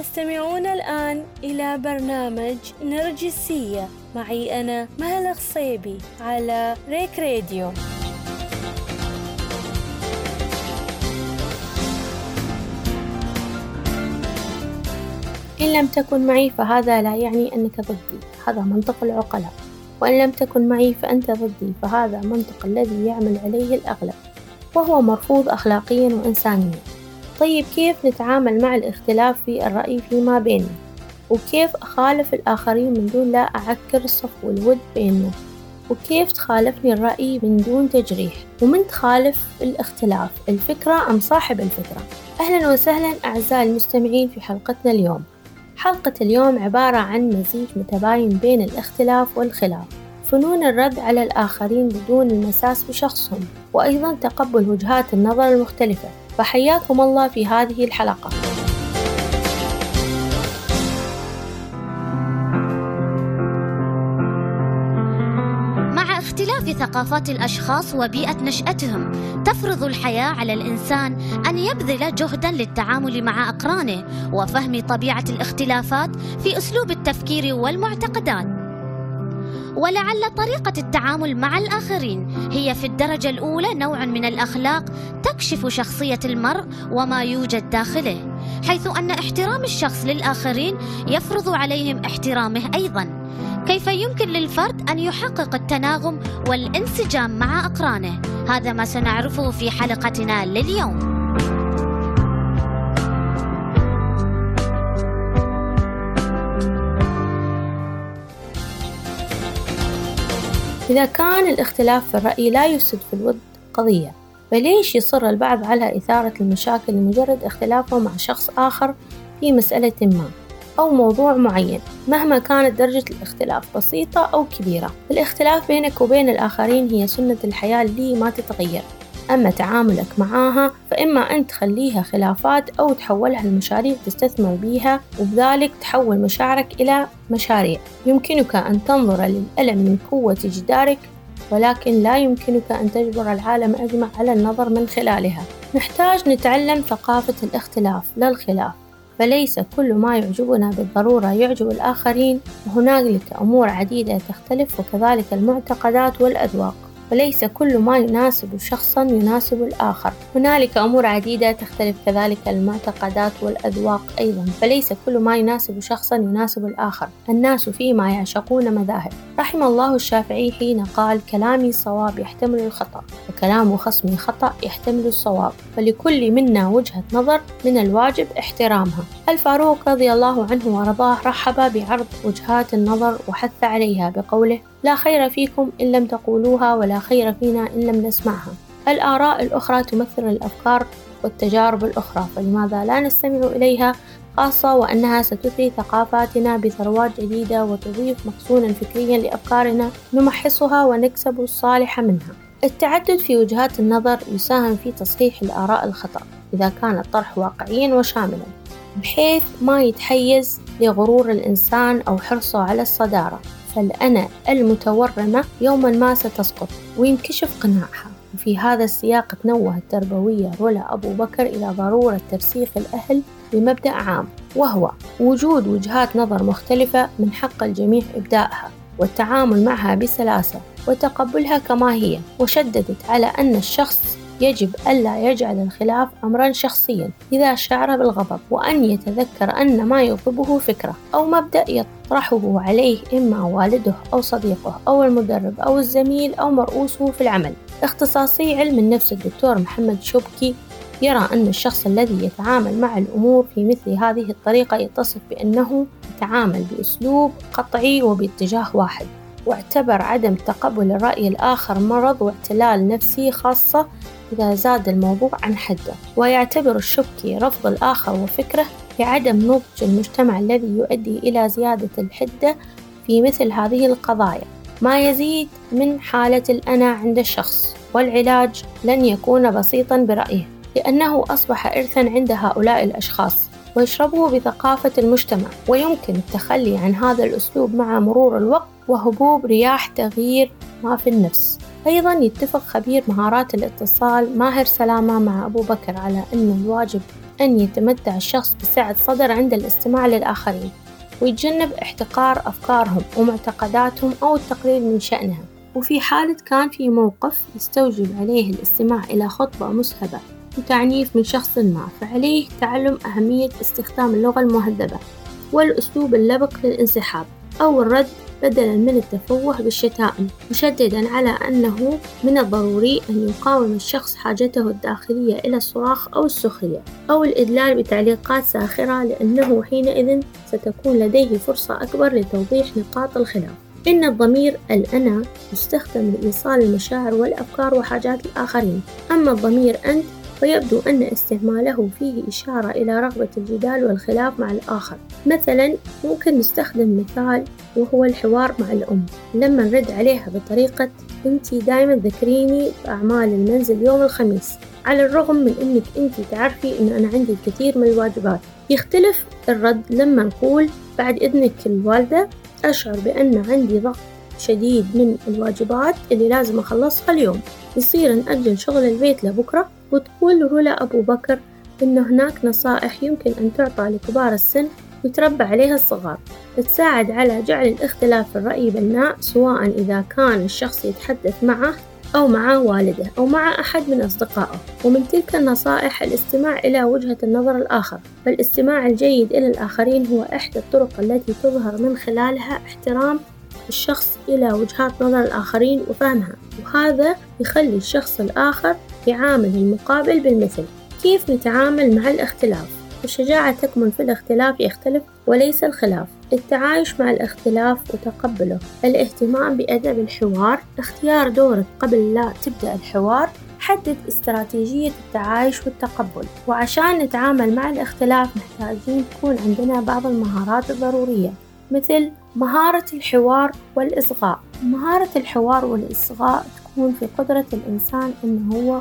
تستمعون الآن إلى برنامج نرجسية. معي أنا مهلا الصيبي على ريك راديو. إن لم تكن معي فهذا لا يعني أنك ضدي. هذا منطق العقلاء. وإن لم تكن معي فأنت ضدي. فهذا منطق الذي يعمل عليه الأغلب. وهو مرفوض أخلاقيا وإنسانيا. طيب كيف نتعامل مع الاختلاف في الرأي فيما بيننا؟ وكيف أخالف الآخرين من دون لا أعكر الصف والود بيننا؟ وكيف تخالفني الرأي من دون تجريح؟ ومن تخالف الاختلاف؟ الفكرة أم صاحب الفكرة؟ أهلا وسهلا أعزائي المستمعين في حلقتنا اليوم. حلقة اليوم عبارة عن مزيج متباين بين الاختلاف والخلاف. فنون الرد على الآخرين بدون المساس بشخصهم وأيضا تقبل وجهات النظر المختلفة. فحياكم الله في هذه الحلقة. مع اختلاف ثقافات الأشخاص وبيئة نشأتهم تفرض الحياة على الإنسان أن يبذل جهدا للتعامل مع أقرانه وفهم طبيعة الاختلافات في أسلوب التفكير والمعتقدات. ولعل طريقة التعامل مع الآخرين هي في الدرجة الأولى نوع من الأخلاق تكشف شخصية المرء وما يوجد داخله، حيث أن احترام الشخص للآخرين يفرض عليهم احترامه أيضا. كيف يمكن للفرد أن يحقق التناغم والانسجام مع أقرانه؟ هذا ما سنعرفه في حلقتنا لليوم. إذا كان الاختلاف في الرأي لا يفسد في الود قضية فليش يصر البعض على إثارة المشاكل لمجرد اختلافه مع شخص آخر في مسألة ما أو موضوع معين مهما كانت درجة الاختلاف بسيطة أو كبيرة. الاختلاف بينك وبين الآخرين هي سنة الحياة اللي ما تتغير. أما تعاملك معاها فإما أن تخليها خلافات أو تحولها لمشاريع تستثمر بيها وبذلك تحول مشاعرك إلى مشاريع. يمكنك أن تنظر للألم من قوة جدارك ولكن لا يمكنك أن تجبر العالم أجمع على النظر من خلالها. نحتاج نتعلم ثقافة الاختلاف لا الخلاف. فليس كل ما يعجبنا بالضرورة يعجب الآخرين وهنالك أمور عديدة تختلف وكذلك المعتقدات والأذواق. وليس كل ما يناسب شخصا يناسب الآخر. هنالك أمور عديدة تختلف كذلك المعتقدات والأذواق أيضا فليس كل ما يناسب شخصا يناسب الآخر. الناس فيما يعشقون مذاهب. رحم الله الشافعي حين قال كلامي صواب يحتمل الخطأ وكلام خصمي خطأ يحتمل الصواب. فلكل منا وجهة نظر من الواجب احترامها. الفاروق رضي الله عنه ورضاه رحب بعرض وجهات النظر وحث عليها بقوله لا خير فيكم إن لم تقولوها ولا خير فينا إن لم نسمعها الآراء الأخرى تمثل الأفكار والتجارب الأخرى فلماذا لا نستمع إليها خاصة وأنها ستثري ثقافاتنا بثروات جديدة وتضيف مخزونا فكريا لأفكارنا نمحصها ونكسب الصالح منها؟ التعدد في وجهات النظر يساهم في تصحيح الآراء الخطأ إذا كان الطرح واقعيا وشاملا. بحيث ما يتحيز لغرور الإنسان أو حرصه على الصدارة. فالأنا المتورمة يوما ما ستسقط وينكشف قناعها. وفي هذا السياق تنوه التربوية رولا أبو بكر إلى ضرورة ترسيخ الأهل بمبدأ عام وهو وجود وجهات نظر مختلفة من حق الجميع إبدائها والتعامل معها بسلاسة وتقبلها كما هي وشددت على أن الشخص يجب ألا يجعل الخلاف أمرا شخصيا إذا شعر بالغضب وأن يتذكر أن ما يغضبه فكرة أو مبدأ يطرحه عليه إما والده أو صديقه أو المدرب أو الزميل أو مرؤوسه في العمل. اختصاصي علم النفس الدكتور محمد شوبكي يرى أن الشخص الذي يتعامل مع الأمور في مثل هذه الطريقة يتصف بأنه يتعامل بأسلوب قطعي وباتجاه واحد. واعتبر عدم تقبل الرأي الآخر مرض واعتلال نفسي خاصة إذا زاد الموضوع عن حده. ويعتبر الشبكي رفض الآخر وفكره لعدم نضج المجتمع الذي يؤدي إلى زيادة الحدة في مثل هذه القضايا. ما يزيد من حالة الأنا عند الشخص والعلاج لن يكون بسيطا برأيه لأنه أصبح إرثا عند هؤلاء الأشخاص ويشربه بثقافة المجتمع. ويمكن التخلي عن هذا الأسلوب مع مرور الوقت وهبوب رياح تغيير ما في النفس. أيضا يتفق خبير مهارات الاتصال ماهر سلامة مع أبو بكر على أن الواجب أن يتمتع الشخص بسعة صدر عند الاستماع للآخرين ويتجنب احتقار أفكارهم ومعتقداتهم أو التقليل من شأنها. وفي حالة كان في موقف يستوجب عليه الاستماع إلى خطبة مسهبة وتعنيف من شخص ما فعليه تعلم أهمية استخدام اللغة المهذبة والأسلوب اللبق للانسحاب. أو الرد بدلا من التفوه بالشتائم مشددا على أنه من الضروري أن يقاوم الشخص حاجته الداخلية إلى الصراخ أو السخرية أو الإدلال بتعليقات ساخرة لأنه حينئذ ستكون لديه فرصة أكبر لتوضيح نقاط الخلاف. إن الضمير الأنا يستخدم لإيصال المشاعر والأفكار وحاجات الآخرين. أما الضمير أنت ويبدو أن استعماله فيه إشارة إلى رغبة الجدال والخلاف مع الآخر. مثلا ممكن نستخدم مثال وهو الحوار مع الأم. لما نرد عليها بطريقة أنتي دايما ذكريني بأعمال المنزل يوم الخميس. على الرغم من أنك أنتي تعرفي أن أنا عندي الكثير من الواجبات. يختلف الرد لما نقول بعد إذنك الوالدة أشعر بأن عندي ضغط شديد من الواجبات اللي لازم أخلصها اليوم. يصير نأجل شغل البيت لبكرة وتقول رولا أبو بكر إن هناك نصائح يمكن أن تعطى لكبار السن ويتربى عليها الصغار. تساعد على جعل الاختلاف في الرأي بناء سواء إذا كان الشخص يتحدث معه أو مع والده أو مع أحد من أصدقائه. ومن تلك النصائح الاستماع إلى وجهة النظر الآخر. فالاستماع الجيد إلى الآخرين هو إحدى الطرق التي تظهر من خلالها احترام الشخص إلى وجهات نظر الآخرين وفهمها وهذا يخلي الشخص الآخر يعامل المقابل بالمثل. كيف نتعامل مع الاختلاف؟ الشجاعة تكمن في الاختلاف يختلف وليس الخلاف. التعايش مع الاختلاف وتقبله. الاهتمام بأدب الحوار. اختيار دورك قبل لا تبدأ الحوار. حدد استراتيجية التعايش والتقبل. وعشان نتعامل مع الاختلاف محتاجين تكون عندنا بعض المهارات الضرورية مثل مهارة الحوار والإصغاء. مهارة الحوار والإصغاء تكون في قدرة الإنسان إنه هو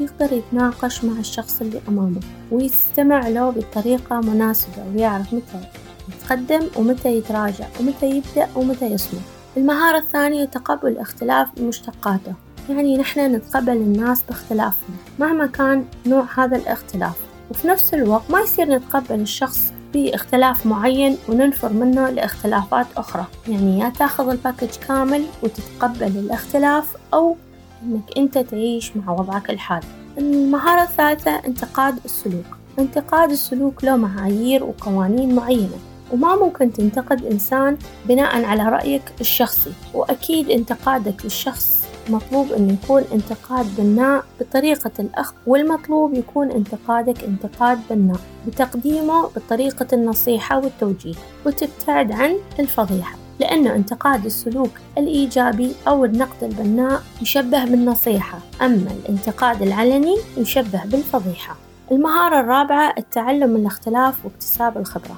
يقدر يتناقش مع الشخص اللي أمامه ويستمع له بطريقة مناسبة ويعرف متى يتقدم ومتى يتراجع ومتى يبدأ ومتى يصمت. المهارة الثانية تقبل الاختلاف بمشتقاته يعني نحن نتقبل الناس باختلافنا مهما كان نوع هذا الاختلاف. وفي نفس الوقت ما يصير نتقبل الشخص باختلاف معين وننفر منه لاختلافات أخرى. يعني يا تاخذ الباكج كامل وتتقبل الاختلاف أو إنك أنت تعيش مع وضعك الحالي. المهارة الثالثة انتقاد السلوك. انتقاد السلوك له معايير وقوانين معينة وما ممكن تنتقد إنسان بناء على رأيك الشخصي. وأكيد انتقادك للشخص مطلوب أن يكون انتقاد بناء بطريقة الأخذ والمطلوب يكون انتقادك انتقاد بناء بتقديمه بطريقة النصيحة والتوجيه وتبتعد عن الفضيحة لأنه انتقاد السلوك الإيجابي أو النقد البناء يشبه بالنصيحة أما الانتقاد العلني يشبه بالفضيحة. المهارة الرابعة التعلم من الاختلاف واكتساب الخبرة.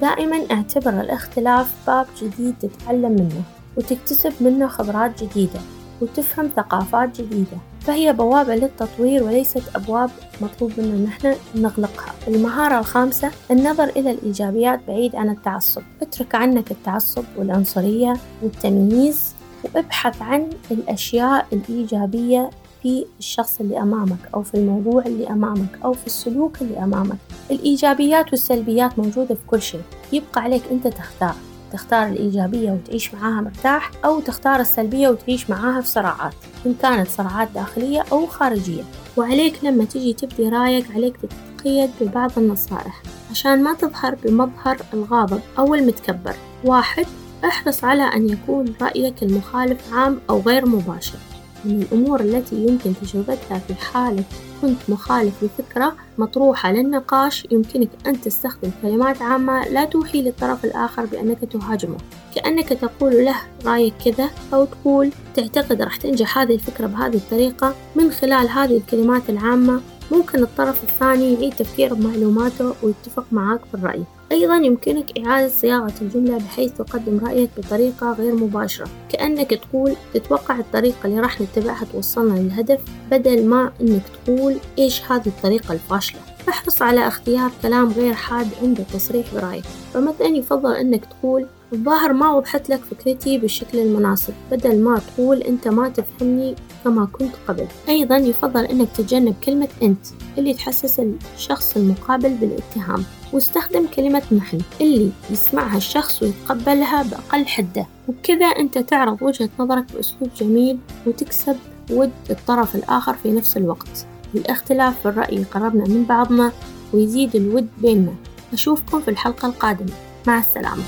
دائما اعتبر الاختلاف باب جديد تتعلم منه وتكتسب منه خبرات جديدة. وتفهم ثقافات جديدة. فهي بوابة للتطوير وليست أبواب مطلوب منا نحن نغلقها. المهارة الخامسة النظر إلى الإيجابيات بعيد عن التعصب. اترك عنك التعصب والعنصرية والتمييز وابحث عن الأشياء الإيجابية في الشخص اللي أمامك أو في الموضوع اللي أمامك أو في السلوك اللي أمامك. الإيجابيات والسلبيات موجودة في كل شيء. يبقى عليك أنت تختار. تختار الإيجابية وتعيش معاها مرتاح أو تختار السلبية وتعيش معاها في صراعات إن كانت صراعات داخلية أو خارجية. وعليك لما تجي تبدي رأيك عليك تتقيد ببعض النصائح عشان ما تظهر بمظهر الغاضب أو المتكبر. واحد احرص على أن يكون رأيك المخالف عام أو غير مباشر. من الأمور التي يمكن تجربتها في حالة كنت مخالف لفكرة مطروحة للنقاش يمكنك أن تستخدم كلمات عامة لا توحي للطرف الآخر بأنك تهاجمه. كأنك تقول له رأيك كذا أو تقول تعتقد راح تنجح هذه الفكرة بهذه الطريقة. من خلال هذه الكلمات العامة ممكن الطرف الثاني يعيد تفكير بمعلوماته ويتفق معك في الرأي. أيضا يمكنك إعادة صياغة الجملة بحيث تقدم رأيك بطريقة غير مباشرة. كأنك تقول تتوقع الطريقة اللي راح نتبعها توصلنا للهدف بدل ما أنك تقول إيش هذه الطريقة الفاشلة. احرص على اختيار كلام غير حاد عند التصريح برأيك. فمثلا يفضل أنك تقول الظاهر ما وضحت لك فكرتي بالشكل المناسب بدل ما تقول أنت ما تفهمني كما كنت قبل. أيضا يفضل أنك تتجنب كلمة أنت اللي تحسس الشخص المقابل بالاتهام. واستخدم كلمة نحن اللي يسمعها الشخص ويتقبلها بأقل حدة. وبكذا أنت تعرض وجهة نظرك بأسلوب جميل وتكسب ود الطرف الآخر في نفس الوقت. الاختلاف في الرأي يقربنا من بعضنا ويزيد الود بيننا. أشوفكم في الحلقة القادمة. مع السلامة.